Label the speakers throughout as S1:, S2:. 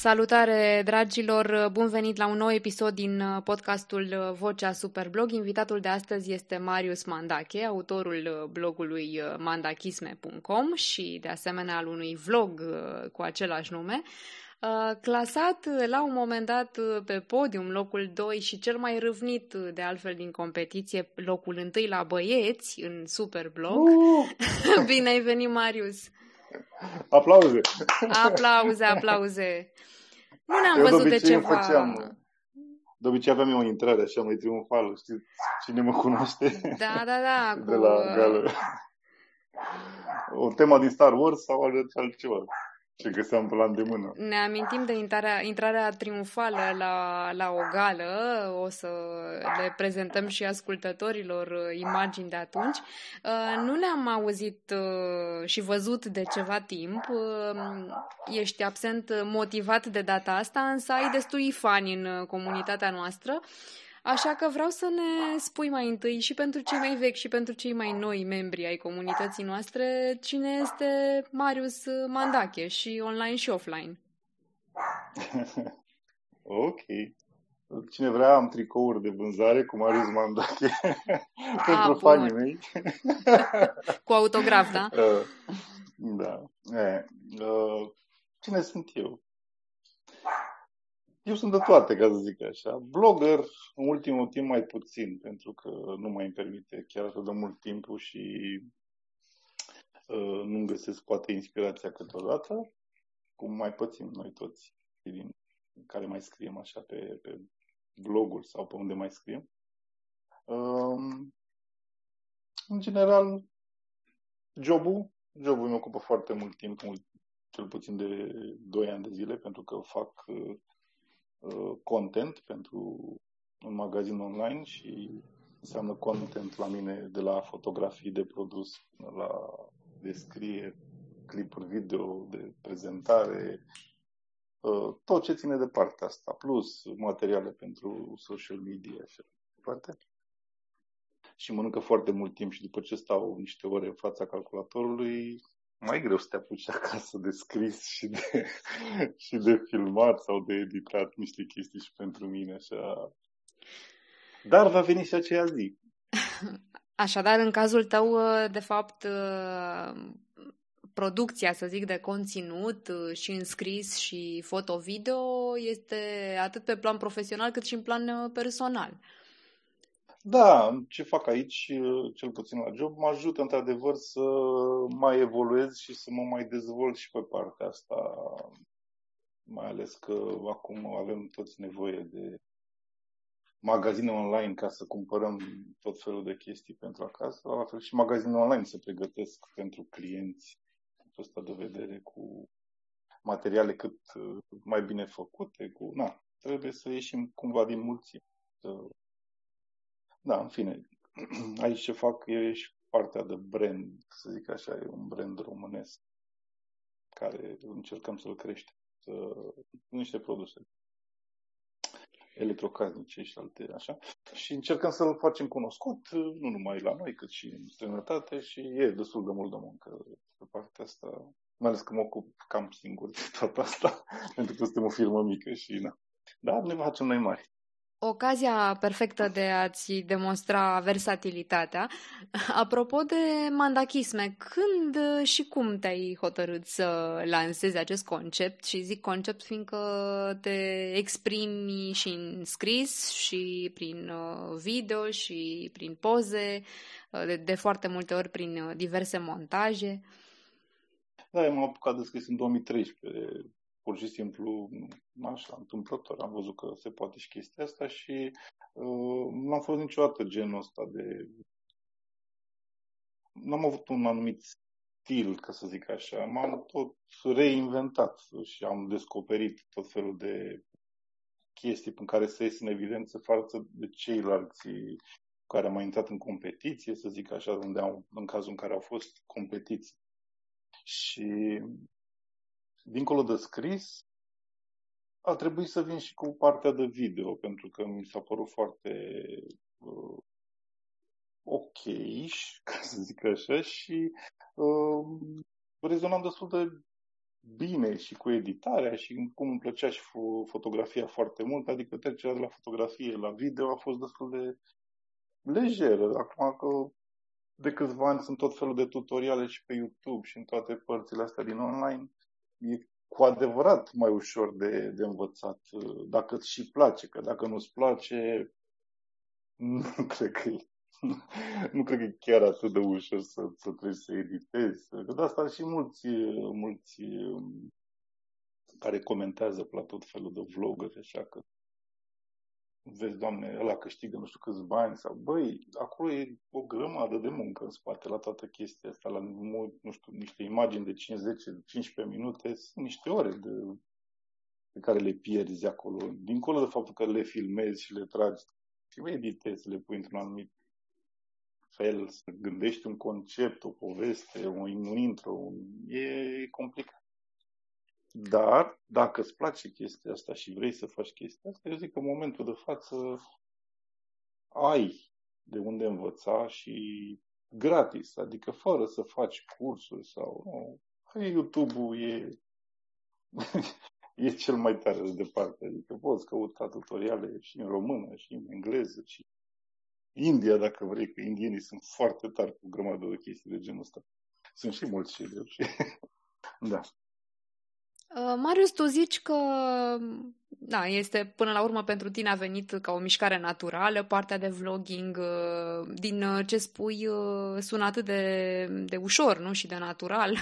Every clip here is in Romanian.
S1: Salutare, dragilor! Bun venit la un nou episod din uh, podcastul uh, Vocea Superblog. Invitatul de astăzi este Marius Mandache, autorul uh, blogului mandachisme.com și, de asemenea, al unui vlog cu același nume. Clasat la un moment dat pe podium, locul 2 și cel mai râvnit de altfel din competiție, locul 1 la băieți în Superblog. Uh! Bine ai venit, Marius!
S2: Aplauze!
S1: Aplauze, aplauze! Nu ne-am Eu văzut de, de ceva... Făceam,
S2: de obicei aveam eu o intrare așa mai triumfală, știi? Cine mă cunoaște?
S1: Da, da, da.
S2: De cu... la gală. O temă din Star Wars sau altceva ce găseam pe la îndemână.
S1: Ne amintim de intrarea, intrarea triumfală la, la o gală, o să le prezentăm și ascultătorilor uh, imagini de atunci. Uh, nu ne-am auzit uh, și văzut de ceva timp, ești absent motivat de data asta, însă ai destui fani în comunitatea noastră. Așa că vreau să ne spui mai întâi și pentru cei mai vechi și pentru cei mai noi membri ai comunității noastre cine este Marius Mandache și online și offline.
S2: ok. Cine vrea, am tricouri de vânzare cu Marius Mandache pentru fanii mei.
S1: cu autograf, da? Uh,
S2: da. E, uh, cine sunt eu? Eu sunt de toate, ca să zic așa. Blogger, în ultimul timp mai puțin, pentru că nu mai îmi permite chiar atât de mult timp și uh, nu găsesc poate inspirația câteodată, cum mai pățim noi toți, din care mai scriem așa pe, pe bloguri sau pe unde mai scriem. Uh, în general, jobul, jobul mi ocupă foarte mult timp, mult, cel puțin de 2 ani de zile, pentru că fac uh, Uh, content pentru un magazin online și înseamnă content la mine de la fotografii de produs la descrie, clipuri video, de prezentare, uh, tot ce ține de partea asta, plus materiale pentru social media și departe. Și mănâncă foarte mult timp și după ce stau niște ore în fața calculatorului, mai greu să te apuci acasă de scris și de, și de filmat sau de editat niște chestii și pentru mine așa. Dar va veni și aceea zi.
S1: Așadar, în cazul tău, de fapt, producția, să zic, de conținut și înscris și foto-video este atât pe plan profesional cât și în plan personal.
S2: Da, ce fac aici, cel puțin la job, mă ajută într-adevăr să mai evoluez și să mă mai dezvolt și pe partea asta. Mai ales că acum avem toți nevoie de magazine online ca să cumpărăm tot felul de chestii pentru acasă, la fel și magazine online se pregătesc pentru clienți pentru ăsta de vedere cu materiale cât mai bine făcute, cu, na, trebuie să ieșim cumva din mulțime, să da, în fine, aici ce fac e și partea de brand, să zic așa, e un brand românesc care încercăm să-l creștem. Să... Niște produse electrocasnice și alte așa. Și încercăm să-l facem cunoscut, nu numai la noi, cât și în străinătate și e destul de mult de muncă pe partea asta. Mai ales că mă ocup cam singur de toată asta, pentru că suntem o firmă mică și na. Dar ne facem noi mari.
S1: Ocazia perfectă de a-ți demonstra versatilitatea. Apropo de mandachisme, când și cum te-ai hotărât să lansezi acest concept? Și zic concept fiindcă te exprimi și în scris și prin uh, video și prin poze, uh, de, de foarte multe ori prin uh, diverse montaje.
S2: Da, m-am apucat de scris în 2013 pur și simplu, așa, întâmplător, am văzut că se poate și chestia asta și uh, nu am fost niciodată genul ăsta de... Nu am avut un anumit stil, ca să zic așa. M-am tot reinventat și am descoperit tot felul de chestii în care să ies în evidență față de ceilalți care am mai intrat în competiție, să zic așa, unde am, în cazul în care au fost competiții. Și dincolo de scris, a trebuit să vin și cu partea de video, pentru că mi s-a părut foarte uh, ok, ca să zic așa, și uh, rezonam destul de bine și cu editarea și cum îmi plăcea și fotografia foarte mult, adică trecerea de la fotografie la video a fost destul de lejeră. Acum că de câțiva ani sunt tot felul de tutoriale și pe YouTube și în toate părțile astea din online, e cu adevărat mai ușor de, de învățat, dacă îți și place, că dacă nu-ți place, nu cred că e, nu cred că e chiar atât de ușor să, să trebuie să editezi. Că de asta și mulți, mulți care comentează la tot felul de vlogări, așa că vezi, doamne, ăla câștigă nu știu câți bani sau, băi, acolo e o grămadă de muncă în spate la toată chestia asta, la, nu știu, niște imagini de 5-10-15 minute, sunt niște ore de, pe care le pierzi acolo, dincolo de faptul că le filmezi și le tragi și le editezi, le pui într-un anumit fel, să gândești un concept, o poveste, un, un intro, un... e complicat. Dar, dacă îți place chestia asta și vrei să faci chestia asta, eu zic că în momentul de față ai de unde învăța și gratis, adică fără să faci cursuri sau... Nu, YouTube-ul e, e cel mai tare de departe, adică poți căuta tutoriale și în română și în engleză și India, dacă vrei, că indienii sunt foarte tari cu grămadă de chestii de genul ăsta. Sunt și mulți și și... da.
S1: Uh, Marius, tu zici că da, este până la urmă pentru tine a venit ca o mișcare naturală, partea de vlogging, uh, din uh, ce spui, sună atât de, de ușor, nu? Și de natural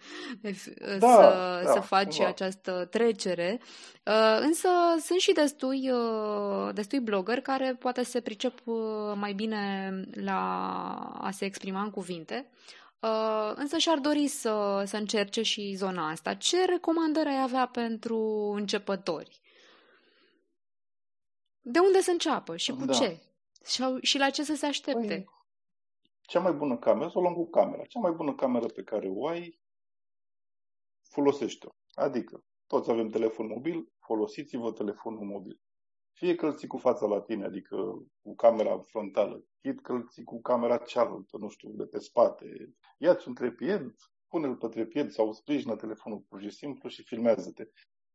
S1: da, să, da, să faci da. această trecere. Însă sunt și destui, destui blogger care poate se pricep mai bine la a se exprima în cuvinte. Uh, însă și-ar dori să, să încerce și zona asta. Ce recomandări ai avea pentru începători? De unde să înceapă și cu da. ce? Și, și la ce să se aștepte? Păi,
S2: cea mai bună cameră, să o luăm cu camera. Cea mai bună cameră pe care o ai, folosește-o. Adică, toți avem telefon mobil, folosiți-vă telefonul mobil. Fie că îl ții cu fața la tine, adică cu camera frontală, fie că îl ții cu camera cealaltă, nu știu, de pe spate. Ia-ți un trepied, pune-l pe trepied sau sprijină telefonul pur și simplu și filmează-te.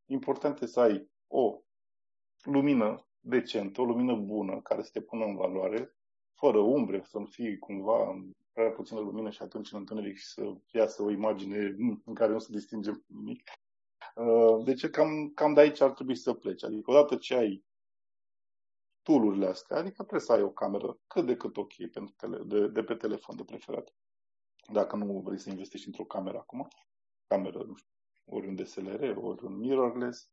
S2: Important e să ai o lumină decentă, o lumină bună, care să te pună în valoare, fără umbre, să nu fie cumva în prea puțină lumină și atunci în întuneric și să iasă o imagine în care nu se distinge nimic. Uh, deci cam, cam de aici ar trebui să pleci. Adică odată ce ai tool astea, adică trebuie să ai o cameră cât de cât ok pentru tele, de, de pe telefon de preferat. Dacă nu vrei să investești într-o cameră acum, cameră, nu știu, ori un DSLR, ori un mirrorless,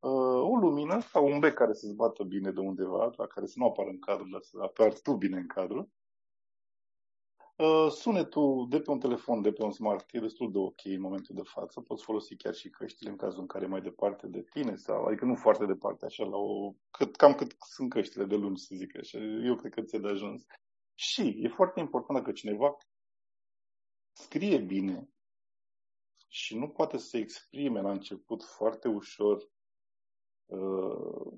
S2: uh, o lumină sau un bec care să-ți bată bine de undeva, la care să nu apară în cadru, dar să apar tu bine în cadru, Uh, sunetul de pe un telefon, de pe un smart, e destul de ok în momentul de față. Poți folosi chiar și căștile în cazul în care e mai departe de tine, sau, adică nu foarte departe, așa, la o, cât, cam cât sunt căștile de lungi, să zic așa. Eu cred că ți-e de ajuns. Și e foarte important dacă cineva scrie bine și nu poate să se exprime la început foarte ușor uh,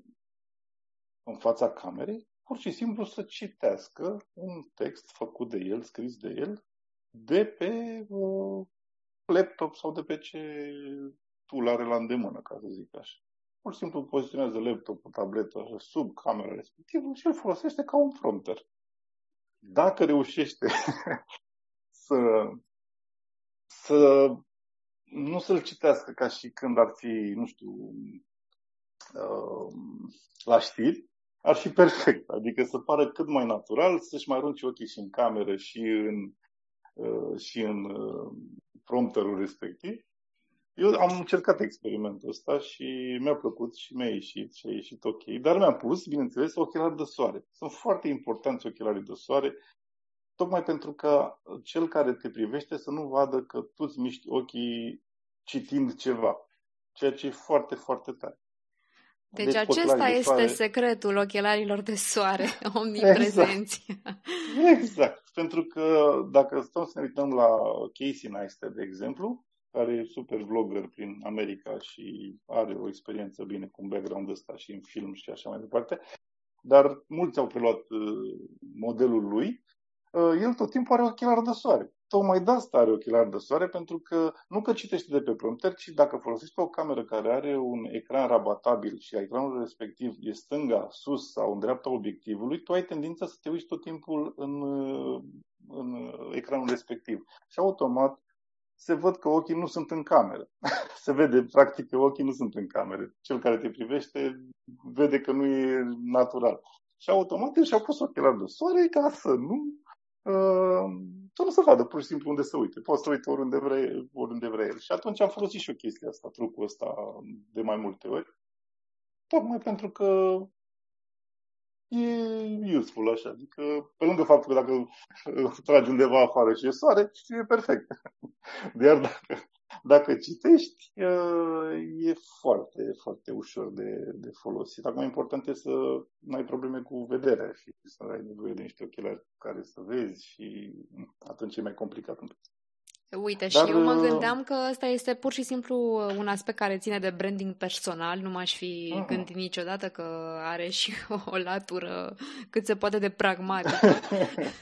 S2: în fața camerei, pur și simplu să citească un text făcut de el, scris de el, de pe uh, laptop sau de pe ce tool are la îndemână, ca să zic așa. Pur și simplu poziționează laptopul, tabletă, așa, sub camera respectivă și îl folosește ca un prompter. Dacă reușește să, să nu să-l citească ca și când ar fi, nu știu, uh, la știri, ar fi perfect. Adică să pară cât mai natural, să-și mai arunce ochii și în cameră și în, uh, și în uh, prompterul respectiv. Eu am încercat experimentul ăsta și mi-a plăcut și mi-a ieșit și a ieșit ok. Dar mi-am pus, bineînțeles, ochelari de soare. Sunt foarte importanți ochelarii de soare, tocmai pentru că cel care te privește să nu vadă că tu îți miști ochii citind ceva. Ceea ce e foarte, foarte tare.
S1: Deci, deci acesta este soare. secretul ochelarilor de soare, omniprezenți.
S2: Exact. exact. Pentru că dacă stăm să ne uităm la Casey Neistat, de exemplu, care e super vlogger prin America și are o experiență bine cu un background ăsta și în film și așa mai departe, dar mulți au preluat uh, modelul lui. uh, el tot timpul are ochelari de soare. Tocmai de asta are ochelari de soare, pentru că nu că citește de pe prompter, ci dacă folosești o cameră care are un ecran rabatabil și ecranul respectiv e stânga, sus sau în dreapta obiectivului, tu ai tendința să te uiți tot timpul în, în ecranul respectiv. Și automat se văd că ochii nu sunt în cameră. se vede, practic, că ochii nu sunt în cameră. Cel care te privește vede că nu e natural. Și automat și-au pus ochelari de soare ca să nu uh, să nu se vadă pur și simplu unde să uite. Poate să uite oriunde vrea, oriunde vrea el. Și atunci am folosit și o chestie asta, trucul ăsta de mai multe ori. Tocmai pentru că e useful așa. Adică, pe lângă faptul că dacă tragi undeva afară și e soare, e perfect. Iar dacă, dacă citești, e foarte, foarte ușor de, de folosit. Acum, important e să nu ai probleme cu vederea și să ai nevoie de niște ochelari care să vezi și atunci e mai complicat.
S1: Uite, Dar, și eu mă uh, gândeam că ăsta este pur și simplu un aspect care ține de branding personal. Nu m-aș fi uh-huh. gândit niciodată că are și o latură cât se poate de pragmatică.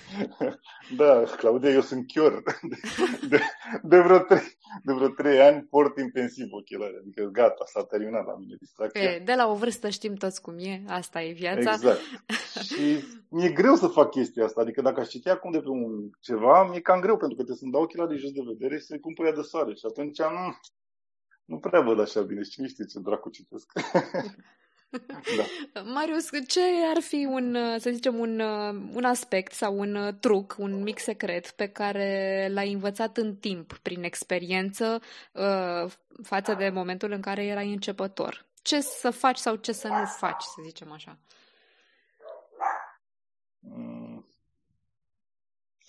S2: da, Claudia, eu sunt chior. De, de, de, vreo trei, de vreo trei ani port intensiv ochelari. Adică gata, s-a terminat la mine distracția.
S1: E, de la o vârstă știm toți cum e. Asta e viața.
S2: Exact. și mi-e greu să fac chestia asta. Adică dacă aș citi acum de pe un ceva, mi-e cam greu pentru că te să-mi dau ochelari jos de vedere și să-i pun pe ea de soare. Și atunci nu, nu prea văd așa bine. Și cine știe ce dracu citesc.
S1: da. Marius, ce ar fi un, să zicem, un, un aspect sau un truc, un mic secret pe care l-ai învățat în timp, prin experiență, uh, față de momentul în care erai începător? Ce să faci sau ce să nu faci, să zicem așa?
S2: Mm.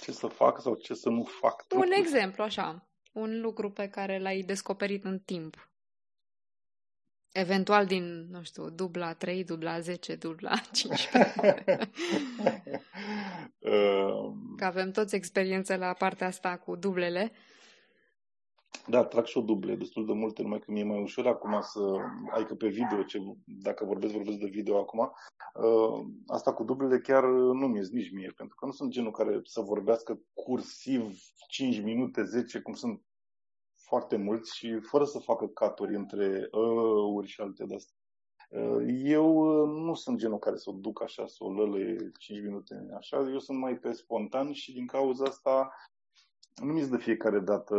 S2: Ce să fac sau ce să nu fac?
S1: Un exemplu, așa. Un lucru pe care l-ai descoperit în timp. Eventual din, nu știu, dubla 3, dubla 10, dubla 15. Că avem toți experiențe la partea asta cu dublele.
S2: Da, trag și o duble destul de multe, numai că mi-e mai ușor acum să, adică pe video, ce, dacă vorbesc, vorbesc de video acum, uh, asta cu dublele chiar nu mi-e nici mie, pentru că nu sunt genul care să vorbească cursiv 5 minute, 10, cum sunt foarte mulți și fără să facă caturi între uri și alte de astea. Uh, eu uh, nu sunt genul care să o duc așa, să o lălăie 5 minute așa, eu sunt mai pe spontan și din cauza asta nu mi de fiecare dată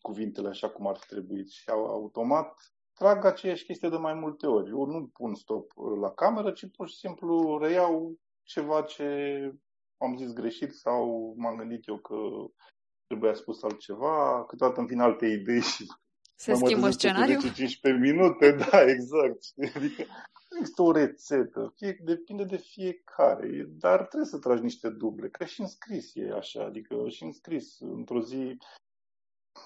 S2: cuvintele așa cum ar fi trebuit și automat trag aceeași chestie de mai multe ori. Eu nu pun stop la cameră, ci pur și simplu reiau ceva ce am zis greșit sau m-am gândit eu că trebuia spus altceva, câteodată în final alte idei și
S1: se schimbă scenariul?
S2: 15 minute, da, exact. Adică există o rețetă, fie, depinde de fiecare, dar trebuie să tragi niște duble. Cred și în scris e așa, adică și în scris, într-o zi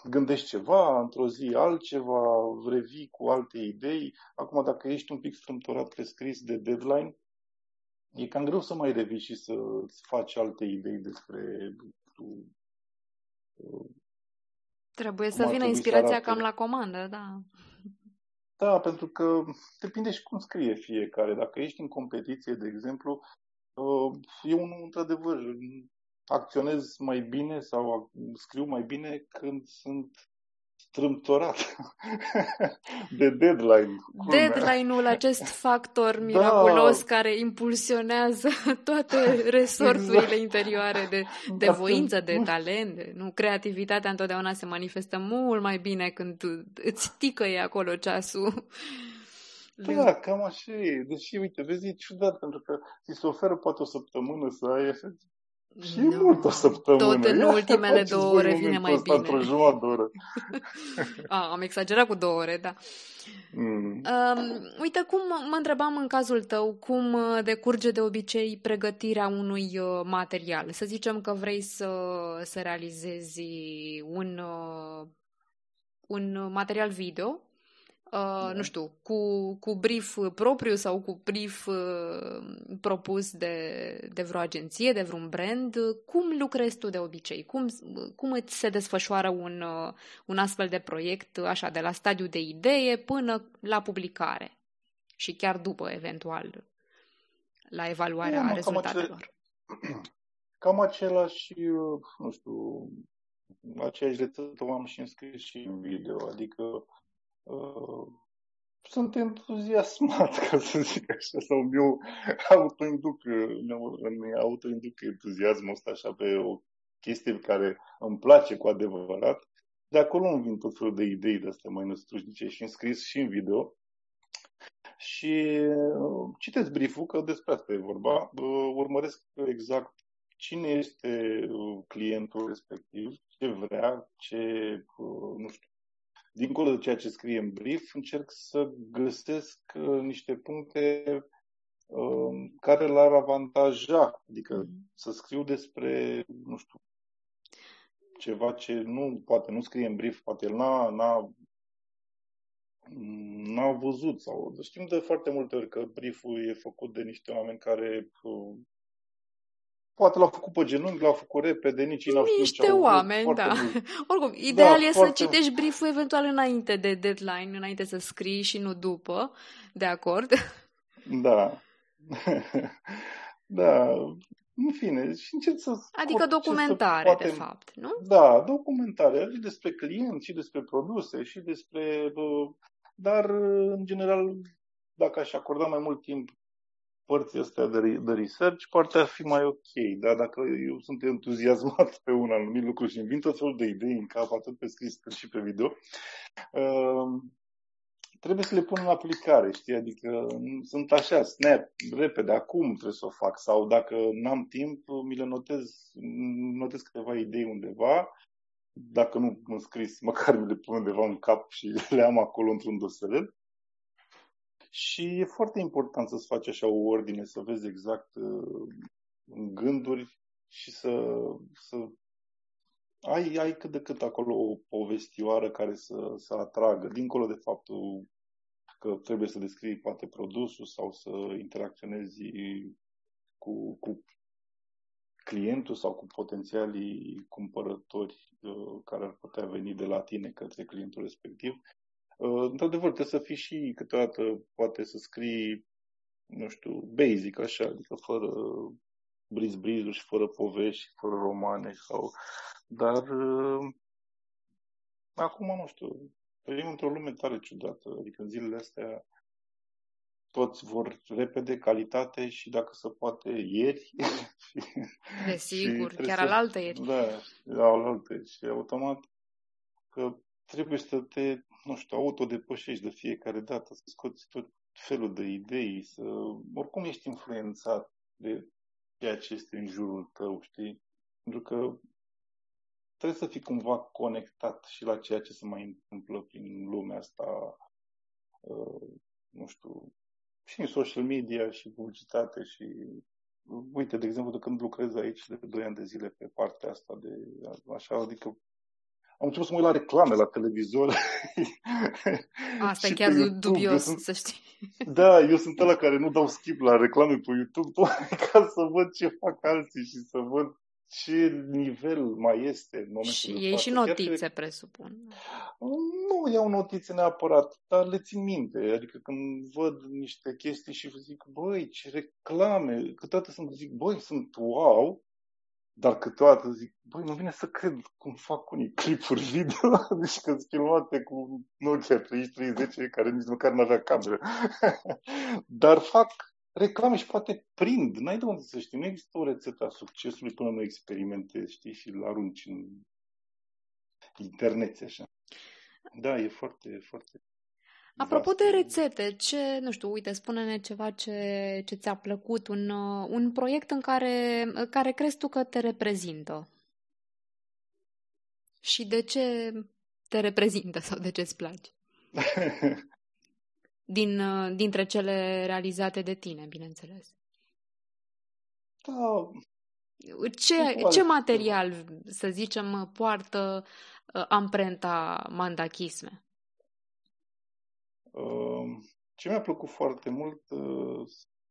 S2: gândești ceva, într-o zi altceva, revii cu alte idei. Acum, dacă ești un pic strâmtorat pe scris de deadline, e cam greu să mai revii și să faci alte idei despre
S1: Trebuie să vină inspirația cam la comandă, da.
S2: Da, pentru că depinde și cum scrie fiecare. Dacă ești în competiție, de exemplu, uh, eu nu, într-adevăr, acționez mai bine sau scriu mai bine când sunt strâmtorat de deadline.
S1: Deadline-ul, acest factor da. miraculos da. care impulsionează toate resorturile exact. interioare de, de da, voință, de talent. De, nu, creativitatea întotdeauna se manifestă mult mai bine când îți ticăie acolo ceasul.
S2: Da, cam așa e. Deși, uite, vezi, e ciudat, pentru că ți se oferă poate o săptămână să ai așa și no. mult o săptămână.
S1: Tot în ultimele două ore vine mai bine.
S2: Într-o jumătate de oră.
S1: A, am exagerat cu două ore, da. Mm. Um, uite, cum mă întrebam în cazul tău, cum uh, decurge de obicei pregătirea unui uh, material? Să zicem că vrei să, să realizezi un, uh, un material video Uh, nu știu, cu, cu brief propriu sau cu brief uh, propus de, de vreo agenție, de vreun brand, cum lucrezi tu de obicei? Cum, cum îți se desfășoară un, uh, un astfel de proiect, așa, de la stadiu de idee până la publicare? Și chiar după, eventual, la evaluarea rezultatelor.
S2: cam același, nu știu, aceeași rețetă am și înscris și în video, adică uh, sunt entuziasmat, ca să zic așa, sau eu autoinduc, îmi autoinduc entuziasmul ăsta așa pe o chestie care îmi place cu adevărat. De acolo îmi vin tot felul de idei de astea mai năstrușnice și înscris și în video. Și uh, citesc brieful, că despre asta e vorba. Uh, urmăresc exact cine este uh, clientul respectiv, ce vrea, ce, nu știu, dincolo de ceea ce scrie în brief, încerc să găsesc niște puncte care l-ar avantaja, adică mm. să scriu despre, nu știu, ceva ce nu, poate nu scrie în brief, poate el n-a, n-a n-au văzut sau știm de foarte multe ori că brieful e făcut de niște oameni care uh, poate l-au făcut pe genunchi, l-au făcut repede, nici
S1: ei
S2: n-au știut
S1: Niște ce oameni, da. Mult. Oricum, ideal da, e foarte... să citești brieful eventual înainte de deadline, înainte să scrii și nu după, de acord?
S2: Da. da, în fine, și încerc să...
S1: Adică documentare, poate... de fapt, nu?
S2: Da, documentare, și despre client, și despre produse, și despre... Dar, în general, dacă aș acorda mai mult timp părții astea de, de research, partea ar fi mai ok. Dar dacă eu sunt entuziasmat pe un anumit lucru și îmi vin tot felul de idei în cap, atât pe scris cât și pe video, uh, trebuie să le pun în aplicare, știi? Adică sunt așa, snap, repede, acum trebuie să o fac. Sau dacă n-am timp, mi le notez, notez câteva idei undeva, dacă nu mă scris, măcar mi le pun undeva în cap și le am acolo într-un dosăret. Și e foarte important să-ți faci așa o ordine, să vezi exact uh, în gânduri și să, să ai, ai cât de cât acolo o povestioară care să, să atragă, dincolo de faptul că trebuie să descrii poate produsul sau să interacționezi cu, cu clientul sau cu potențialii cumpărători uh, care ar putea veni de la tine către clientul respectiv. Uh, într-adevăr, trebuie să fii și câteodată, poate să scrii, nu știu, basic, așa, adică fără briz-brizuri și fără povești, fără romane sau... Dar uh, acum, nu știu, trăim într-o lume tare ciudată, adică în zilele astea toți vor repede, calitate și dacă se poate ieri.
S1: Desigur, chiar al altă ieri.
S2: Da, al altă și automat că trebuie să te, nu știu, autodepășești de fiecare dată, să scoți tot felul de idei, să... Oricum ești influențat de ceea ce este în jurul tău, știi? Pentru că trebuie să fii cumva conectat și la ceea ce se mai întâmplă prin lumea asta, uh, nu știu, și în social media și publicitate și uite, de exemplu, de când lucrez aici de 2 ani de zile pe partea asta de așa, adică am început să mă uit la reclame la televizor.
S1: Asta e chiar dubios, sunt, să știi.
S2: Da, eu sunt ăla care nu dau skip la reclame pe YouTube, tocmai ca să văd ce fac alții și să văd ce nivel mai este în momentul
S1: Și iei și notițe, că... presupun.
S2: Nu iau notițe neapărat, dar le țin minte. Adică când văd niște chestii și zic, băi, ce reclame, câteodată sunt zic, băi, sunt wow, dar câteodată zic, băi, nu vine să cred cum fac unii clipuri video, deci că sunt filmate cu Nokia 3310, care nici măcar nu avea cameră. dar fac reclame și poate prind. N-ai de unde să știi. Nu există o rețetă a succesului până nu experimentezi, știi, și îl arunci în internet, așa. Da, e foarte, foarte...
S1: Apropo de rețete, ce, nu știu, uite, spune-ne ceva ce, ce ți-a plăcut, un, un proiect în care, care crezi tu că te reprezintă. Și de ce te reprezintă sau de ce îți place? din, uh, dintre cele realizate de tine, bineînțeles.
S2: Da.
S1: Ce, ce material, să zicem, poartă uh, amprenta mandachisme?
S2: Uh, ce mi-a plăcut foarte mult uh,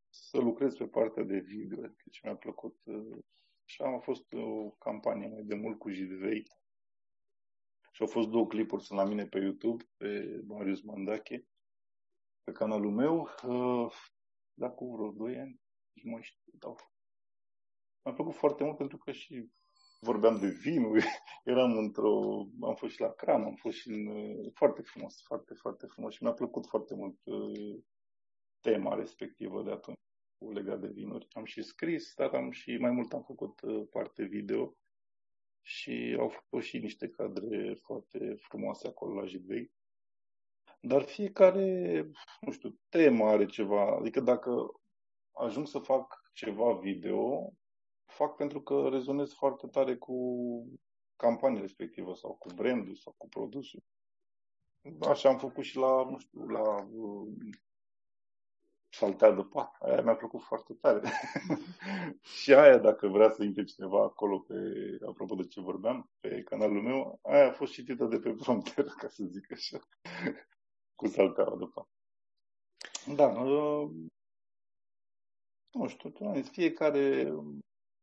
S2: să lucrez pe partea de video. Adică ce mi-a plăcut uh, și am fost o campanie mai de mult cu Jidvei și au fost două clipuri sunt la mine pe YouTube, pe Marius Mandache pe canalul meu, uh, cu vreo 2 ani, nu mai știu, dau. mi-a plăcut foarte mult pentru că și vorbeam de vinuri, eram într-o, am fost și la Cram, am fost și în, foarte frumos, foarte, foarte frumos și mi-a plăcut foarte mult uh, tema respectivă de atunci legat de vinuri. Am și scris, dar am și mai mult am făcut uh, parte video și au fost și niște cadre foarte frumoase acolo la Jidvei. Dar fiecare, nu știu, temă are ceva. Adică dacă ajung să fac ceva video, fac pentru că rezonez foarte tare cu campania respectivă sau cu brandul sau cu produsul. Așa am făcut și la, nu știu, la uh, saltea de pat. Aia mi-a plăcut foarte tare. și aia, dacă vrea să intre cineva acolo, pe, apropo de ce vorbeam, pe canalul meu, aia a fost citită de pe frontier, ca să zic așa, cu salteaua de pat. Da, uh, nu știu, fiecare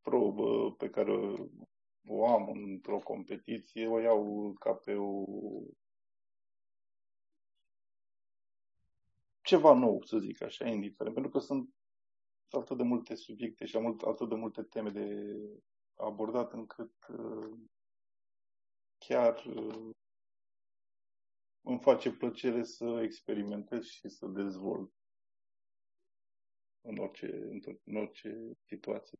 S2: probă pe care o am într-o competiție, o iau ca pe o ceva nou, să zic așa, indiferent, pentru că sunt atât de multe subiecte și am atât de multe teme de abordat încât uh, chiar uh, îmi face plăcere să experimentez și să dezvolt în orice, în orice situație.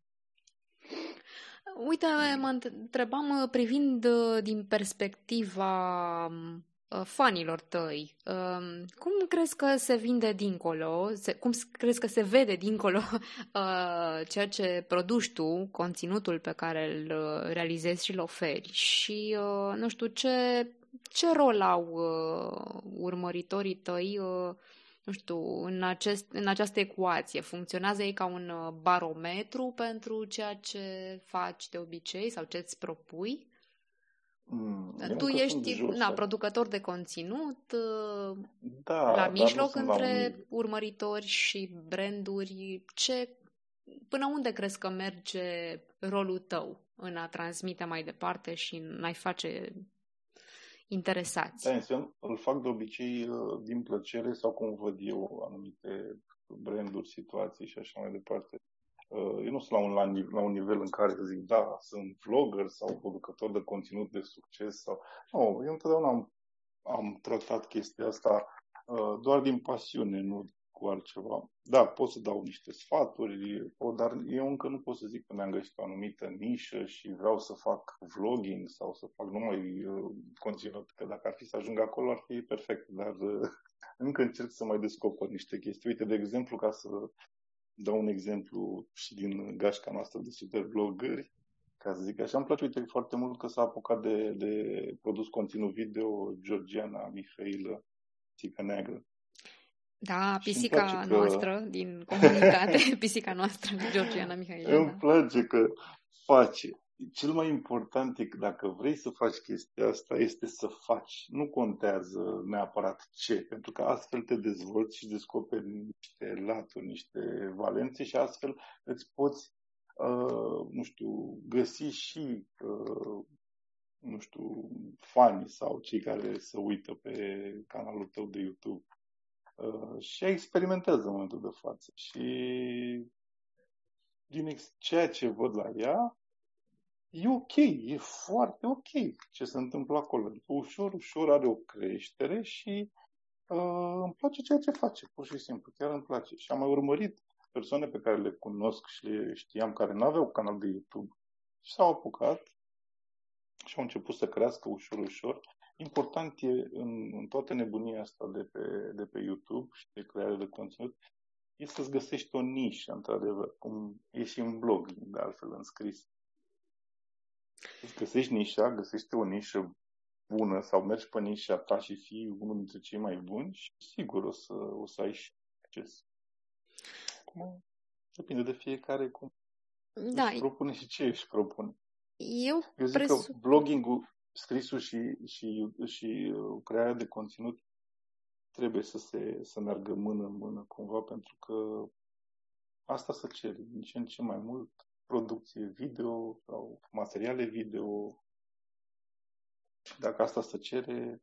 S1: Uite, mă întrebam uh, privind din perspectiva um, Uh, fanilor tăi. Um, cum crezi că se vinde dincolo, cum crezi că se vede dincolo uh, ceea ce produci tu, conținutul pe care îl uh, realizezi și îl oferi? Și, nu știu, ce, ce rol au urmăritorii tăi nu știu, în, acest, în această ecuație? Funcționează ei ca un barometru pentru ceea ce faci de obicei sau ce îți propui? Mm, tu ești na, producător de conținut
S2: da,
S1: la mijloc între la urmăritori și branduri. Ce, până unde crezi că merge rolul tău în a transmite mai departe și în a-i face interesați?
S2: Da, îl fac de obicei uh, din plăcere sau cum văd eu anumite branduri, situații și așa mai departe. Uh, eu nu sunt la un, la, la un nivel în care să zic, da, sunt vlogger sau producător de conținut de succes. sau Nu, eu întotdeauna am, am tratat chestia asta uh, doar din pasiune, nu cu altceva. Da, pot să dau niște sfaturi, pot, dar eu încă nu pot să zic că mi-am găsit o anumită nișă și vreau să fac vlogging sau să fac numai uh, conținut, că dacă ar fi să ajung acolo ar fi perfect, dar uh, încă încerc să mai descoper niște chestii. Uite, de exemplu, ca să dau un exemplu și din gașca noastră de super blogări, ca să zic așa, îmi place uite, foarte mult că s-a apucat de, de produs conținut video Georgiana Mihailă, Țică Neagră.
S1: Da, pisica noastră că... din comunitate, pisica noastră, Georgiana Mihailă.
S2: Îmi da. place că face cel mai important e că dacă vrei să faci chestia asta, este să faci. Nu contează neapărat ce, pentru că astfel te dezvolți și descoperi niște laturi, niște valențe și astfel îți poți, uh, nu știu, găsi și, uh, nu știu, fani sau cei care se uită pe canalul tău de YouTube. Uh, și experimentează în momentul de față. Și din ceea ce văd la ea, e ok, e foarte ok ce se întâmplă acolo. Adică ușor, ușor are o creștere și uh, îmi place ceea ce face, pur și simplu, chiar îmi place. Și am mai urmărit persoane pe care le cunosc și le știam care nu aveau canal de YouTube și s-au apucat și au început să crească ușor, ușor. Important e în, în toată nebunia asta de pe, de pe YouTube și de creare de conținut, e să-ți găsești o nișă, într-adevăr, cum e și în blog, de altfel, în scris. Îți găsești nișa, găsești o nișă bună sau mergi pe nișa ta și fii unul dintre cei mai buni și sigur o să, o să ai și acces. Acum, depinde de fiecare cum da. își propune și ce își propune.
S1: Eu,
S2: Eu zic presu... că blogging-ul, scrisul și, și, și uh, crearea de conținut trebuie să, se, să meargă mână în mână cumva pentru că asta se cere din ce în ce mai mult producție video sau materiale video. Dacă asta se cere,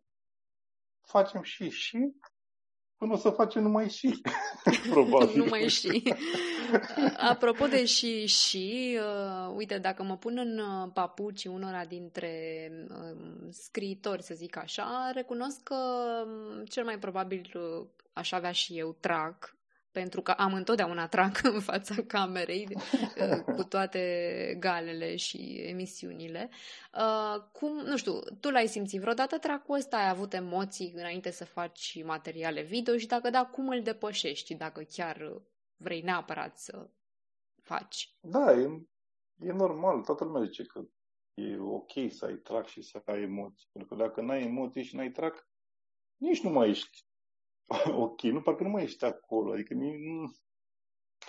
S2: facem și și până o să facem numai și. Probabil.
S1: numai și. Apropo de și și, uh, uite, dacă mă pun în uh, papuci unora dintre uh, scriitori, să zic așa, recunosc că um, cel mai probabil uh, aș avea și eu trac pentru că am întotdeauna trac în fața camerei cu toate galele și emisiunile. Uh, cum, nu știu, tu l-ai simțit vreodată tracul ăsta? Ai avut emoții înainte să faci materiale video și dacă da, cum îl depășești dacă chiar vrei neapărat să faci?
S2: Da, e, e normal. Toată lumea zice că e ok să ai trac și să ai emoții. Pentru că dacă n-ai emoții și n-ai trac, nici nu mai ești ok, nu, parcă nu mai ești acolo, adică nu,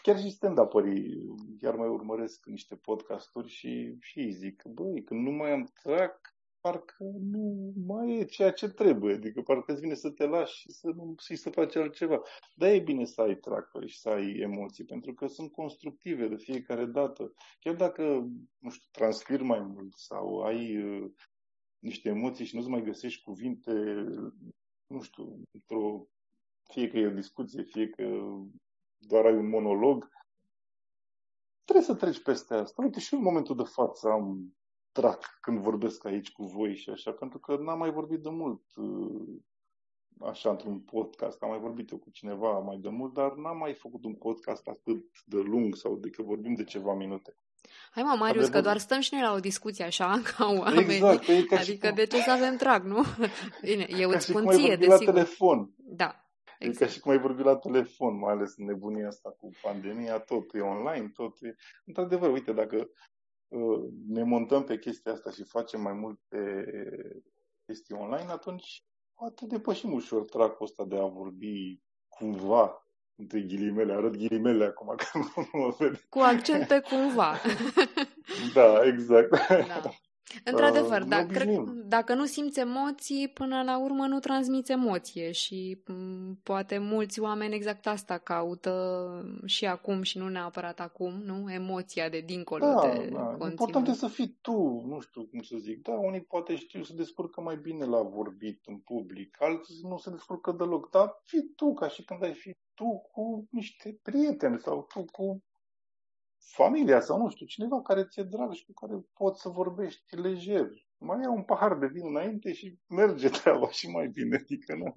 S2: chiar și stand-up-ării, chiar mai urmăresc niște podcasturi și, și îi zic, băi, când nu mai am trac, parcă nu mai e ceea ce trebuie, adică parcă îți vine să te lași și să, nu, și să faci altceva. Dar e bine să ai trac și să ai emoții, pentru că sunt constructive de fiecare dată. Chiar dacă, nu știu, transpir mai mult sau ai uh, niște emoții și nu-ți mai găsești cuvinte, nu știu, într-o fie că e o discuție, fie că doar ai un monolog, trebuie să treci peste asta. Uite, și eu în momentul de față am trac când vorbesc aici cu voi și așa, pentru că n-am mai vorbit de mult uh, așa într-un podcast. Am mai vorbit eu cu cineva mai de mult, dar n-am mai făcut un podcast atât de lung sau de că vorbim de ceva minute.
S1: Hai mă, Marius, că doar stăm și noi la o discuție așa, ca oameni.
S2: Exact, e ca
S1: adică
S2: cum...
S1: de ce să avem trag, nu? Bine, eu
S2: ca
S1: îți spun ție,
S2: desigur.
S1: la
S2: telefon.
S1: Da.
S2: Exact. E ca și cum ai vorbit la telefon, mai ales în nebunia asta cu pandemia, tot e online, tot e... Într-adevăr, uite, dacă uh, ne montăm pe chestia asta și facem mai multe chestii online, atunci poate depășim ușor tracul ăsta de a vorbi cumva între ghilimele, arăt ghilimele acum că nu mă vede.
S1: Cu accent pe cumva.
S2: da, exact. Da.
S1: Într-adevăr, uh, dacă, dacă nu simți emoții, până la urmă nu transmiți emoție și m- poate mulți oameni exact asta caută și acum și nu neapărat acum, nu? Emoția de dincolo
S2: da,
S1: de
S2: da.
S1: conținut.
S2: Important e să fii tu, nu știu cum să zic. Da, unii poate știu să descurcă mai bine la vorbit în public, alții nu se descurcă deloc, dar fii tu ca și când ai fi tu cu niște prieteni sau tu cu familia sau nu știu, cineva care ți-e drag și cu care poți să vorbești lejer. Mai ia un pahar de vin înainte și merge treaba și mai bine. Adică, nu?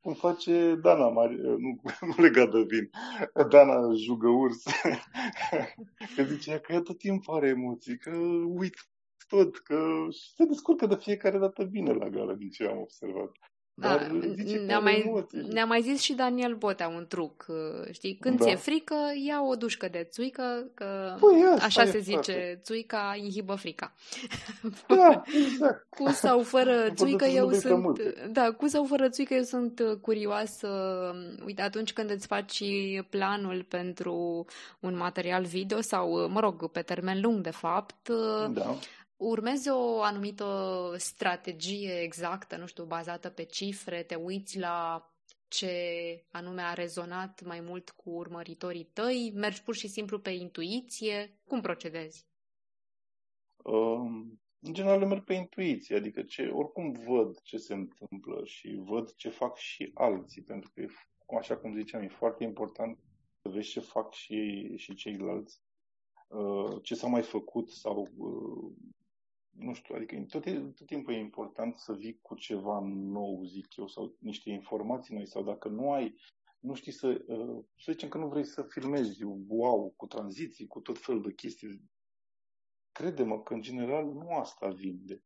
S2: cum face Dana, Mari, nu, nu legat de vin, Dana urs. că zice că ea tot timpul are emoții, că uit tot, că se descurcă de fiecare dată bine la gală, din ce am observat. Dar
S1: da, ne-a, mai, ne-a mai zis și Daniel Botea un truc, uh, știi? Când da. ți-e frică, ia o dușcă de țuică, că păi, așa se zice, frate. țuica inhibă frica.
S2: Da, exact.
S1: cu sau fără țuică eu sunt... Da, cu sau fără țuică eu sunt curioasă. Uite, atunci când îți faci planul pentru un material video sau, mă rog, pe termen lung, de fapt,
S2: da
S1: urmezi o anumită strategie exactă, nu știu, bazată pe cifre, te uiți la ce anume a rezonat mai mult cu urmăritorii tăi, mergi pur și simplu pe intuiție, cum procedezi?
S2: Um, în general merg pe intuiție, adică ce, oricum văd ce se întâmplă și văd ce fac și alții, pentru că, așa cum ziceam, e foarte important să vezi ce fac și, și ceilalți, uh, ce s-a mai făcut sau uh, nu știu, adică tot, tot timpul e important să vii cu ceva nou, zic eu, sau niște informații noi, sau dacă nu ai, nu știi să, uh, să zicem că nu vrei să filmezi wow, cu tranziții, cu tot felul de chestii. Crede-mă că, în general, nu asta vinde.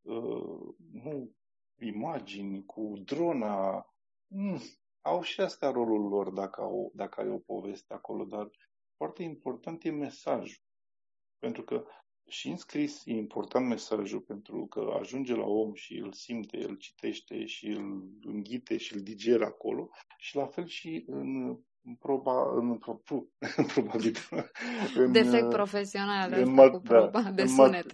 S2: Uh, nu imagini cu drona, mm, au și astea rolul lor dacă, au, dacă ai o poveste acolo, dar foarte important e mesajul. Pentru că și în scris e important mesajul pentru că ajunge la om și îl simte, îl citește și îl înghite și îl digeră acolo și la fel și în proba, în, pro, în probabil.
S1: În, Defect profesional în mat, cu proba da, de sunet.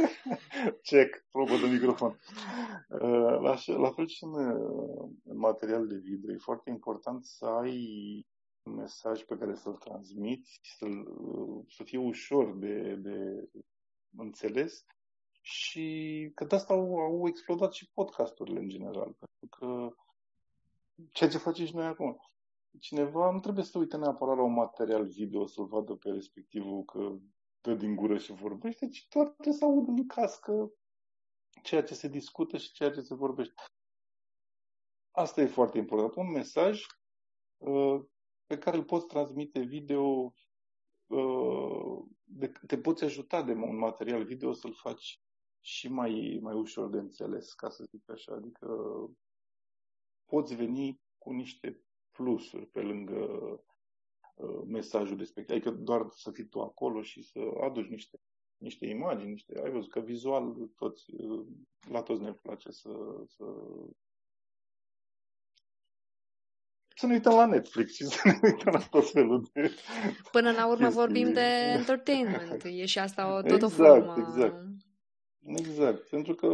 S2: Check, probă de microfon. Uh, la, la fel și în, în material de video, e foarte important să ai un mesaj pe care să-l transmiți, să, să fie ușor de, de înțeles și că de asta au, au explodat și podcasturile în general, pentru că ceea ce facem și noi acum. Cineva nu trebuie să uite neapărat la un material video să-l vadă pe respectivul că dă din gură și vorbește, ci doar trebuie să audă în cască ceea ce se discută și ceea ce se vorbește. Asta e foarte important. Un mesaj uh, pe care îl poți transmite video, uh, de, te poți ajuta de un material video să-l faci și mai, mai ușor de înțeles, ca să zic așa. Adică poți veni cu niște plusuri pe lângă uh, mesajul respectiv. Adică doar să fii tu acolo și să aduci niște, niște imagini, niște... Ai văzut că vizual toți, uh, la toți ne place să, să să ne uităm la Netflix și să ne uităm la tot felul de
S1: Până la urmă chestii. vorbim de entertainment. E și asta o, tot
S2: exact,
S1: o formă.
S2: Exact, exact. Pentru că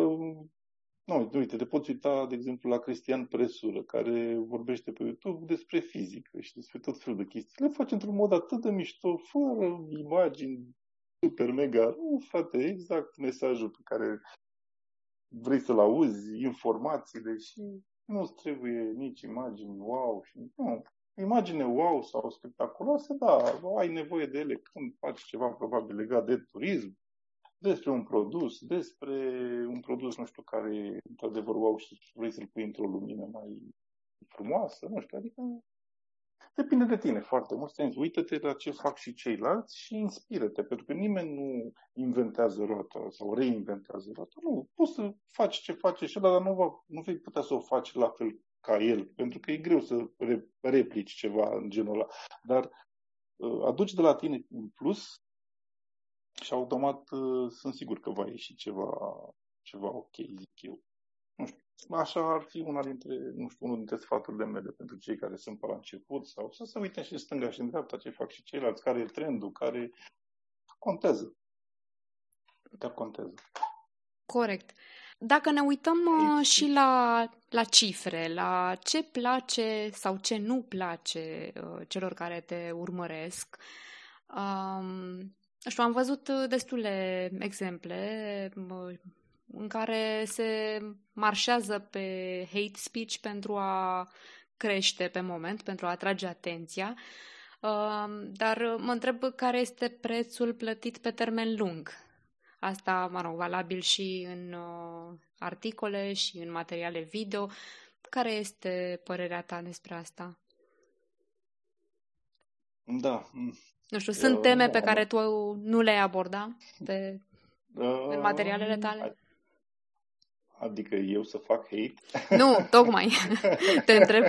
S2: nu, uite, te poți uita, de exemplu, la Cristian Presură, care vorbește pe YouTube despre fizică și despre tot felul de chestii. Le face într-un mod atât de mișto, fără imagini super mega. Nu, frate, exact mesajul pe care vrei să-l auzi, informațiile și nu trebuie nici imagini wow și nu. Imagine wow sau spectaculoase, da, ai nevoie de ele când faci ceva probabil legat de turism, despre un produs, despre un produs, nu știu, care într-adevăr wow și vrei să-l pui într-o lumină mai frumoasă, nu știu, adică depinde de tine foarte mult. Sens, uită-te la ce fac și ceilalți și inspiră-te, pentru că nimeni nu inventează roata sau reinventează roata. Nu, poți să faci ce face și ăla, dar nu, va, nu vei putea să o faci la fel ca el, pentru că e greu să replici ceva în genul ăla. Dar uh, aduci de la tine un plus și automat uh, sunt sigur că va ieși ceva, ceva ok, zic eu. Nu știu, așa ar fi una dintre, nu știu, unul dintre sfaturile mele pentru cei care sunt pe la început sau să se uite și în stânga și în dreapta ce fac și ceilalți, care e trendul, care contează. Chiar contează.
S1: Corect. Dacă ne uităm uh, și la, la cifre, la ce place sau ce nu place uh, celor care te urmăresc, um, știu, am văzut uh, destule exemple în care se marșează pe hate speech pentru a crește pe moment, pentru a atrage atenția. Dar mă întreb care este prețul plătit pe termen lung. Asta, mă rog, valabil și în uh, articole și în materiale video. Care este părerea ta despre asta?
S2: Da,
S1: nu știu, sunt teme uh, pe care tu nu le-ai aborda pe, uh, în materialele tale?
S2: Adică eu să fac hate?
S1: Nu, tocmai. Te întreb.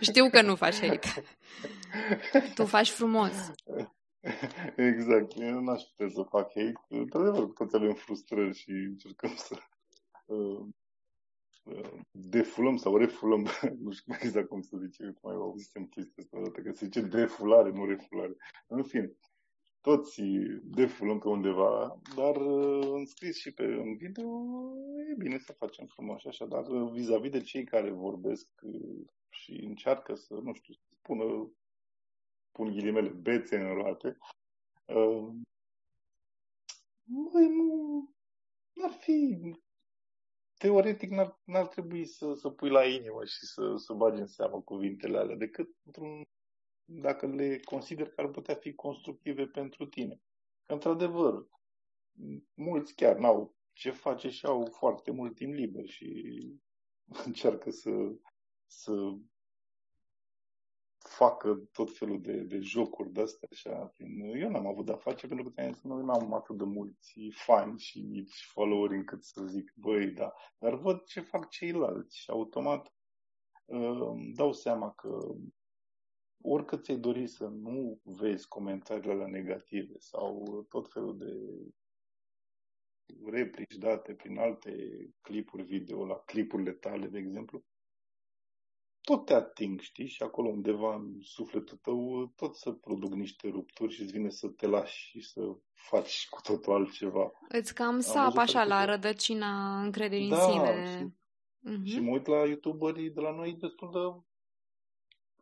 S1: Știu că nu faci hate. Tu faci frumos.
S2: Exact. Eu n-aș putea să fac hate. Într-adevăr, toți avem frustrări și încercăm să uh, defulăm sau refulăm, nu știu exact cum să zice, cum mai auzisem chestia asta odată, că se zice defulare, nu refulare. În fine, toți defulăm pe undeva, dar în scris și pe în video e bine să facem frumos așa, dar vis-a-vis de cei care vorbesc și încearcă să, nu știu, să spună, pun ghilimele, bețe în roate, uh, nu, ar fi teoretic n-ar, n-ar trebui să, să pui la inimă și să, să bagi în seamă cuvintele alea, decât dacă le consider că ar putea fi constructive pentru tine. Într-adevăr, mulți chiar n-au ce face și au foarte mult timp liber și încearcă să, să facă tot felul de, de jocuri de astea. Așa. Eu n-am avut de-a face pentru că noi n-am atât de mulți fani și nici followeri încât să zic, băi, da. Dar văd ce fac ceilalți și automat uh, dau seama că oricât ți-ai dori să nu vezi comentariile la negative sau tot felul de replici date prin alte clipuri video, la clipurile tale, de exemplu, tot te ating, știi? Și acolo undeva în sufletul tău tot să produc niște rupturi și îți vine să te lași și să faci cu totul altceva.
S1: Îți cam sap așa la rădăcina încrederii
S2: da,
S1: în sine.
S2: Și, uh-huh. și mă uit la youtuberii de la noi destul de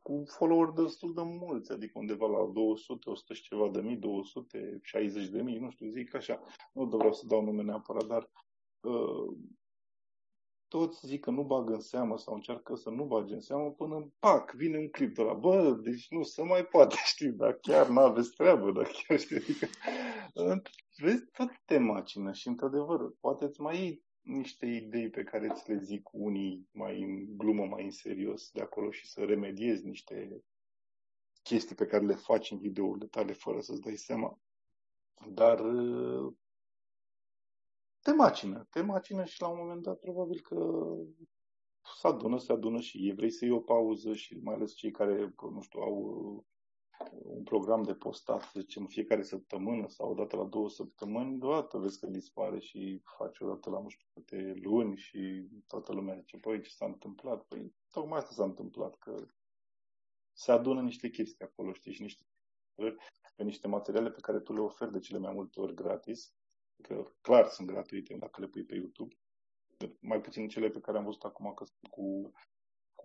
S2: cu follower destul de mulți, adică undeva la 200, 100 și ceva de mii, 260 de mii, nu știu, zic așa. Nu vreau să dau nume neapărat, dar uh, toți zic că nu bagă în seamă sau încearcă să nu bage în seamă până, pac, vine un clip de la, bă, deci nu se mai poate, știi, dar chiar nu aveți treabă, dar chiar știi, adică, vezi, tot te macină și, într-adevăr, poate îți mai iei niște idei pe care ți le zic unii mai în glumă, mai în serios de acolo și să remediezi niște chestii pe care le faci în videourile tale fără să-ți dai seama. Dar te macină, te macină și la un moment dat probabil că se adună, se adună și ei, vrei să iei o pauză și mai ales cei care, nu știu, au un program de postat, să zicem, fiecare săptămână sau o dată la două săptămâni, deodată vezi că dispare și faci o dată la nu știu câte luni și toată lumea zice, păi ce s-a întâmplat? Păi tocmai asta s-a întâmplat, că se adună niște chestii acolo, știi, și niște pe niște materiale pe care tu le oferi de cele mai multe ori gratis, că clar sunt gratuite dacă le pui pe YouTube, mai puțin cele pe care am văzut acum că sunt cu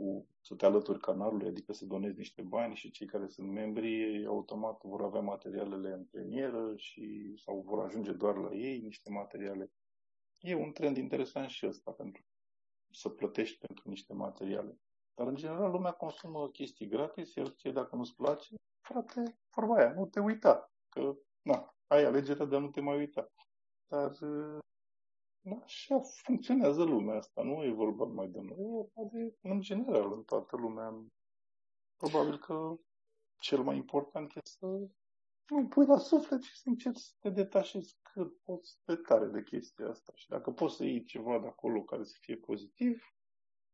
S2: cu să te alături canalului, adică să donezi niște bani și cei care sunt membri automat vor avea materialele în premieră și sau vor ajunge doar la ei niște materiale. E un trend interesant și ăsta pentru să plătești pentru niște materiale. Dar în general lumea consumă chestii gratis, iar ție dacă nu-ți place, frate, vorba aia, nu te uita. Că, na, ai alegerea de a nu te mai uita. Dar Așa funcționează lumea asta, nu e vorba mai de noi, e vorba de, în general, în toată lumea. Probabil că cel mai important este să nu pui la suflet și să încerci să te detașezi cât poți de tare de chestia asta. Și dacă poți să iei ceva de acolo care să fie pozitiv,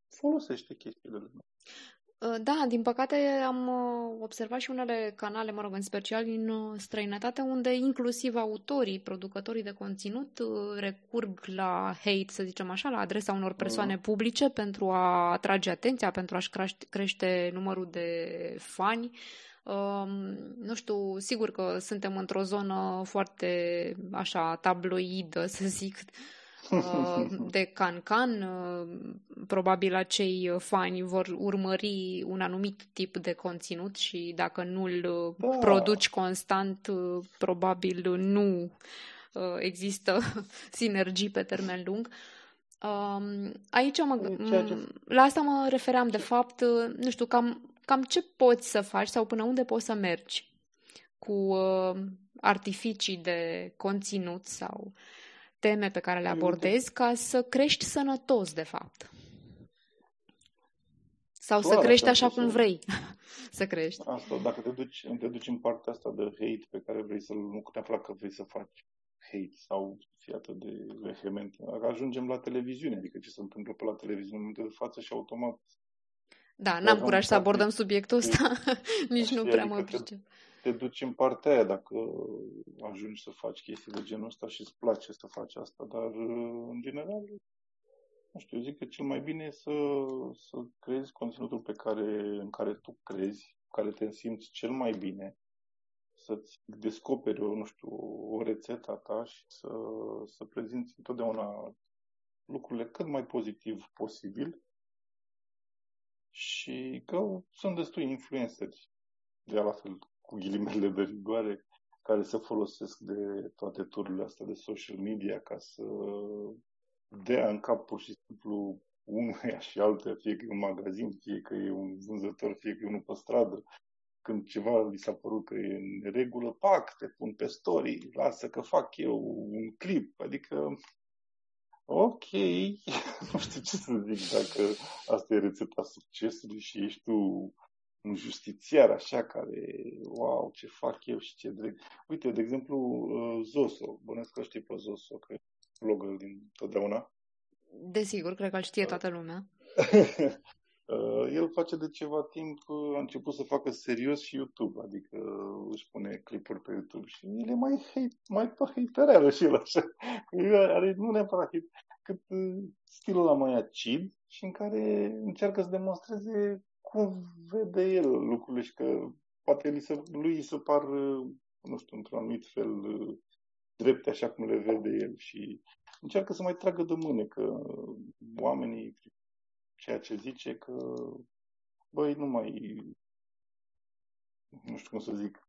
S2: folosește chestiile de
S1: Uh, da, din păcate am uh, observat și unele canale, mă rog, în special din uh, străinătate, unde inclusiv autorii, producătorii de conținut recurg la hate, să zicem așa, la adresa unor persoane mm. publice pentru a atrage atenția, pentru a-și crește numărul de fani. Um, nu știu, sigur că suntem într-o zonă foarte așa tabloidă, să zic, Uh, de can-can. Uh, probabil acei fani vor urmări un anumit tip de conținut și dacă nu-l da. produci constant, uh, probabil nu există sinergii pe termen lung. Um, aici mă, la asta mă refeream de fapt, nu știu, cam, cam ce poți să faci sau până unde poți să mergi cu artificii de conținut sau teme pe care le abordezi ca să crești sănătos, de fapt. Sau Clar, să crești așa cum vrei să crești.
S2: Asta, dacă te duci, te duci în partea asta de hate pe care vrei să-l, nu neapărat că vrei să faci hate sau fii atât de vehement. Ajungem la televiziune, adică ce se întâmplă pe la televiziune în momentul de față și automat
S1: da, n-am curaj să abordăm subiectul ăsta, nici nu prea mă pricep
S2: te duci în partea aia dacă ajungi să faci chestii de genul ăsta și îți place să faci asta, dar în general, nu știu, zic că cel mai bine e să, să creezi conținutul pe care, în care tu crezi, care te simți cel mai bine, să-ți descoperi, o, nu știu, o rețetă a ta și să, să prezinți întotdeauna lucrurile cât mai pozitiv posibil. Și că sunt destui influenceri de la fel cu ghilimele de rigoare, care se folosesc de toate tururile astea de social media ca să dea în cap pur și simplu unuia și altuia, fie că e un magazin, fie că e un vânzător, fie că e unul pe stradă, când ceva li s-a părut că e în regulă, pac, te pun pe story, lasă că fac eu un clip, adică ok, nu știu ce să zic, dacă asta e rețeta succesului și ești tu un justițiar așa care, wow, ce fac eu și ce drept. Uite, de exemplu, uh, Zoso, bănesc că știi pe Zoso, că e blogger din totdeauna.
S1: Desigur, cred că îl știe toată lumea.
S2: Uh, el face de ceva timp, uh, a început să facă serios și YouTube, adică își pune clipuri pe YouTube și el e mai, hate, mai pe hatereală și el așa. Are nu neapărat hate, cât stilul ăla mai acid și în care încearcă să demonstreze cum vede el lucrurile și că poate lui, se, lui se par, nu știu, într-un anumit fel drepte așa cum le vede el și încearcă să mai tragă de mâne că oamenii, ceea ce zice că, băi, nu mai, nu știu cum să zic,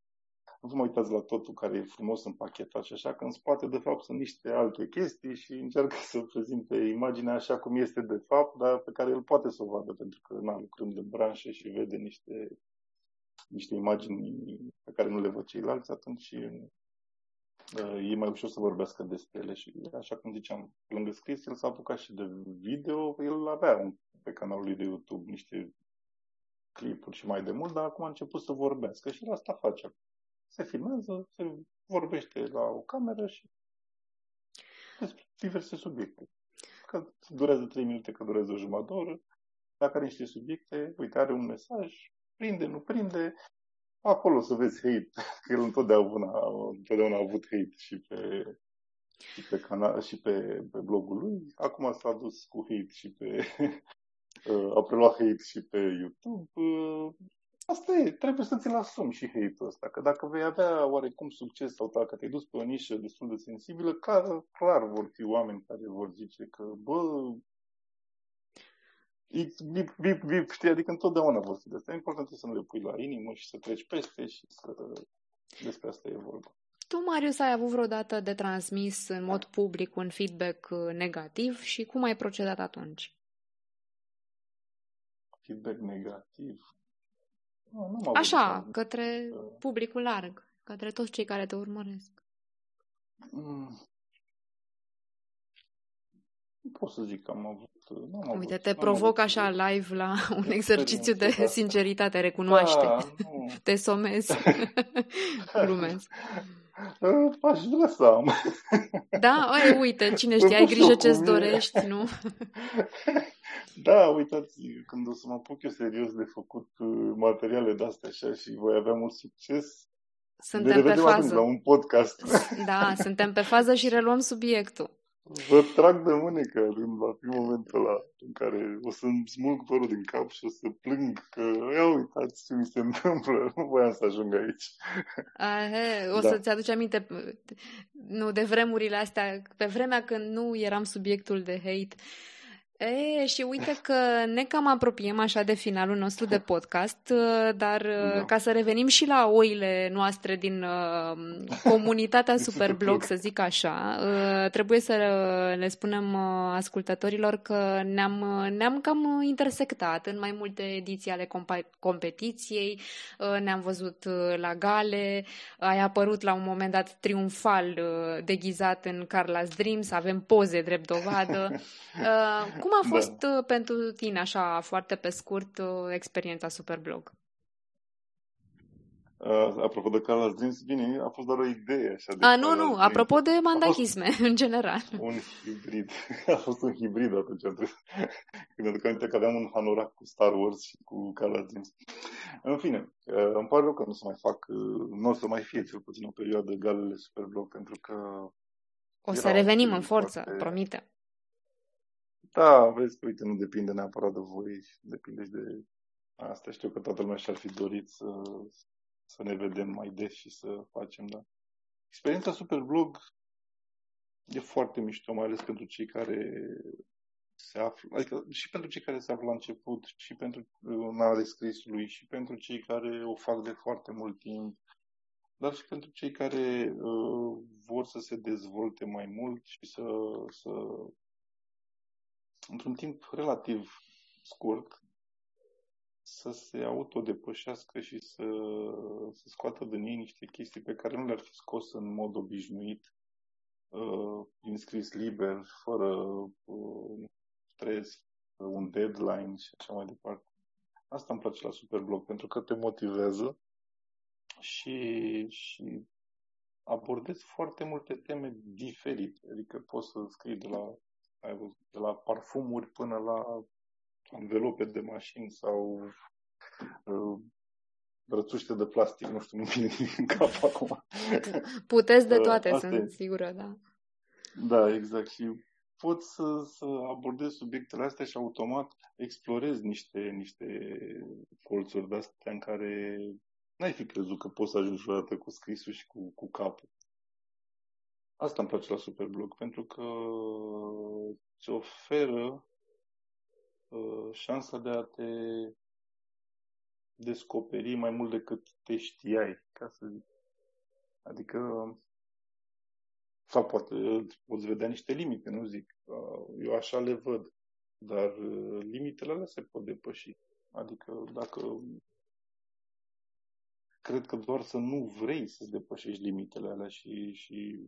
S2: nu vă mai uitați la totul care e frumos împachetat și așa, că în spate, de fapt, sunt niște alte chestii și încearcă să prezinte imaginea așa cum este de fapt, dar pe care el poate să o vadă, pentru că, na, lucrând de branșe și vede niște, niște imagini pe care nu le văd ceilalți, atunci e mai ușor să vorbească despre ele și, așa cum ziceam, lângă scris, el s-a apucat și de video, el avea un, pe canalul lui de YouTube niște clipuri și mai de mult, dar acum a început să vorbească și la asta face. Se filmează, se vorbește la o cameră și despre diverse subiecte. Că durează 3 minute, că durează o jumătate de oră. Dacă are niște subiecte, uite, are un mesaj, prinde, nu prinde, acolo să vezi hate, că el întotdeauna, întotdeauna a avut hate și pe, și pe canal și pe, pe blogul lui. Acum s-a dus cu hate și pe uh, a preluat hate și pe YouTube. Uh, asta e, trebuie să ți-l asumi și hate-ul ăsta, că dacă vei avea oarecum succes sau dacă te-ai dus pe o nișă destul de sensibilă, clar, clar vor fi oameni care vor zice că, bă, Vip, vip, vip, știi, adică întotdeauna vor fi de asta. Important să nu le pui la inimă și să treci peste și să... Despre asta e vorba.
S1: Tu, Marius, ai avut vreodată de transmis în mod public un feedback uh, negativ și cum ai procedat atunci?
S2: Feedback negativ?
S1: Nu, nu Așa, către publicul larg, către toți cei care te urmăresc.
S2: Mm. Nu pot să zic că am avut
S1: Uite, avut, te provoc așa live la un exercițiu de da. sinceritate, recunoaște. Da, te somezi. Glumesc.
S2: Aș vrea să am.
S1: Da? Oi, uite, cine știe, ai grijă ce-ți dorești, nu?
S2: Da, uitați, când o să mă apuc eu serios de făcut uh, materiale de-astea așa și voi avea mult succes,
S1: suntem pe fază.
S2: la un podcast.
S1: Da, suntem pe fază și reluăm subiectul.
S2: Vă trag de mânecă când va fi momentul ăla în care o să-mi smulg părul din cap și o să plâng că, ia uitați ce mi se întâmplă, nu voiam să ajung aici.
S1: Ahe, o da. să-ți aduci aminte, nu, de vremurile astea, pe vremea când nu eram subiectul de hate, E, și uite că ne cam apropiem așa de finalul nostru de podcast, uh, dar uh, da. ca să revenim și la oile noastre din uh, comunitatea Superblog, să zic așa, uh, trebuie să le spunem uh, ascultătorilor că ne-am, ne-am cam intersectat în mai multe ediții ale comp- competiției, uh, ne-am văzut la gale, ai apărut la un moment dat triumfal deghizat în Carla's Dreams, avem poze drept dovadă. Uh, cum a da. fost da. pentru tine, așa, foarte pe scurt, uh, experiența Superblog?
S2: Uh, apropo de Carla Dreams, bine, a fost doar o idee. Așa,
S1: de a, nu, nu, Dreams. apropo de mandahisme, în general.
S2: Un hibrid. A fost un hibrid atunci. Când aduc aminte că aveam un hanorac cu Star Wars și cu Carla Dreams. În fine, uh, îmi pare rău că nu să mai fac, uh, nu o să mai fie cel puțin o perioadă galele Superblog, pentru că...
S1: O să revenim în forță, foarte... promite.
S2: Da, vezi, uite, nu depinde neapărat de voi, depinde și de asta. Știu că toată lumea și-ar fi dorit să, să ne vedem mai des și să facem, da. Experiența Superblog e foarte mișto, mai ales pentru cei care se află, adică și pentru cei care se află la început, și pentru un ale scrisului, și pentru cei care o fac de foarte mult timp, dar și pentru cei care uh, vor să se dezvolte mai mult și să, să într-un timp relativ scurt, să se autodepășească și să, să scoată din ei niște chestii pe care nu le-ar fi scos în mod obișnuit, uh, din scris liber, fără uh, stres, un deadline și așa mai departe. Asta îmi place la Superblog, pentru că te motivează și, și abordezi foarte multe teme diferite. Adică poți să scrii de la ai văzut, de la parfumuri până la învelope de mașini sau uh, rățuște de plastic, nu știu, nu vine în cap acum.
S1: Puteți de uh, toate, uh, sunt e. sigură, da.
S2: Da, exact. Și poți să, să abordezi subiectele astea și automat explorezi niște, niște colțuri de-astea în care n-ai fi crezut că poți să ajungi vreodată cu scrisul și cu, cu capul. Asta îmi place la Superblog, pentru că îți oferă uh, șansa de a te descoperi mai mult decât te știai, ca să zic. Adică, sau poate poți vedea niște limite, nu zic. Eu așa le văd. Dar limitele alea se pot depăși. Adică dacă cred că doar să nu vrei să-ți depășești limitele alea și, și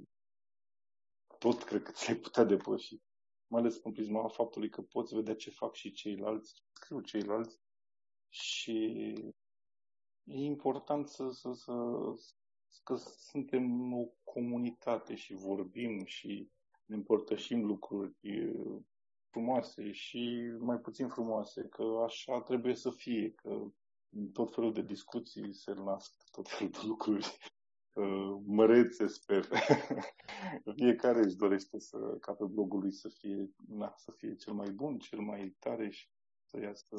S2: tot cred că ți-ai putea depăși. Mai ales în prisma faptului că poți vedea ce fac și ceilalți, scriu ceilalți și e important să, să, să, că suntem o comunitate și vorbim și ne împărtășim lucruri frumoase și mai puțin frumoase, că așa trebuie să fie, că tot felul de discuții se nasc tot felul de lucruri uh, mărețe, sper. Fiecare își dorește să, ca pe blogul lui să fie, na, să fie cel mai bun, cel mai tare și să iasă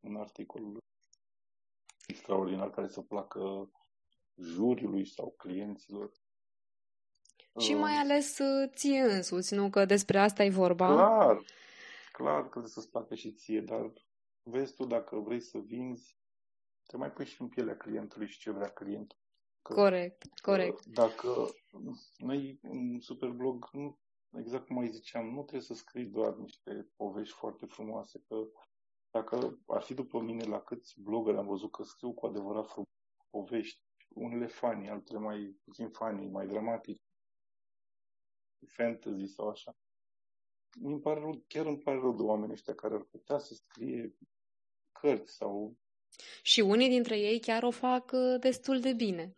S2: un articol extraordinar care să placă juriului sau clienților.
S1: Și mai uh, ales uh, ție însuți, nu? Că despre asta e vorba.
S2: Clar, clar că trebuie să-ți placă și ție, dar vezi tu dacă vrei să vinzi, te mai pui și în pielea clientului și ce vrea clientul.
S1: Că, corect, corect.
S2: Dacă noi în Superblog, nu, exact cum mai ziceam, nu trebuie să scrii doar niște povești foarte frumoase, că dacă ar fi după mine la câți blogări am văzut că scriu cu adevărat frumos povești, unele fani, altele mai puțin fani, mai dramatici, fantasy sau așa. Mi pare rău, chiar îmi pare rău de oamenii ăștia care ar putea să scrie cărți sau
S1: și unii dintre ei chiar o fac uh, destul de bine.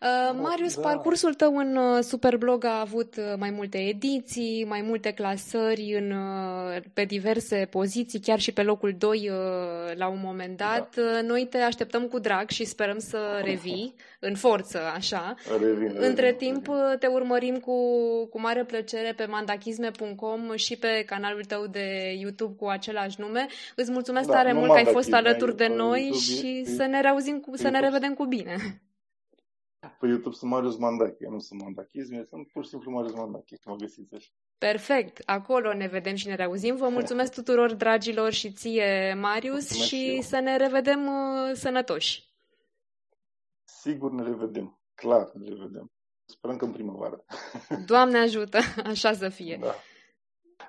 S1: Uh, Marius, da. parcursul tău în uh, Superblog a avut uh, mai multe ediții, mai multe clasări în, pe diverse poziții, chiar și pe locul 2 la un moment dat. Da. Noi te așteptăm cu drag și sperăm să revii în forță, așa.
S2: Revin,
S1: Între
S2: revin,
S1: timp revin. te urmărim cu, cu mare plăcere pe mandachisme.com și pe canalul tău de YouTube cu același nume. Îți mulțumesc da, tare mult că ai fost alături de noi YouTube, și e, să ne reauzim, cu, să ne revedem cu bine.
S2: Pe YouTube sunt Marius Mandache, eu nu sunt Mandachism, sunt pur și simplu Marius Mandache, mă găsiți așa.
S1: Perfect, acolo ne vedem și ne reauzim. Vă mulțumesc tuturor dragilor și ție, Marius, mulțumesc și eu. să ne revedem uh, sănătoși.
S2: Sigur ne revedem, clar ne revedem. Sperăm că în primăvară.
S1: Doamne ajută, așa să fie.
S2: Da.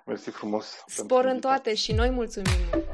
S2: Mersi frumos.
S1: Spor în toate și noi mulțumim.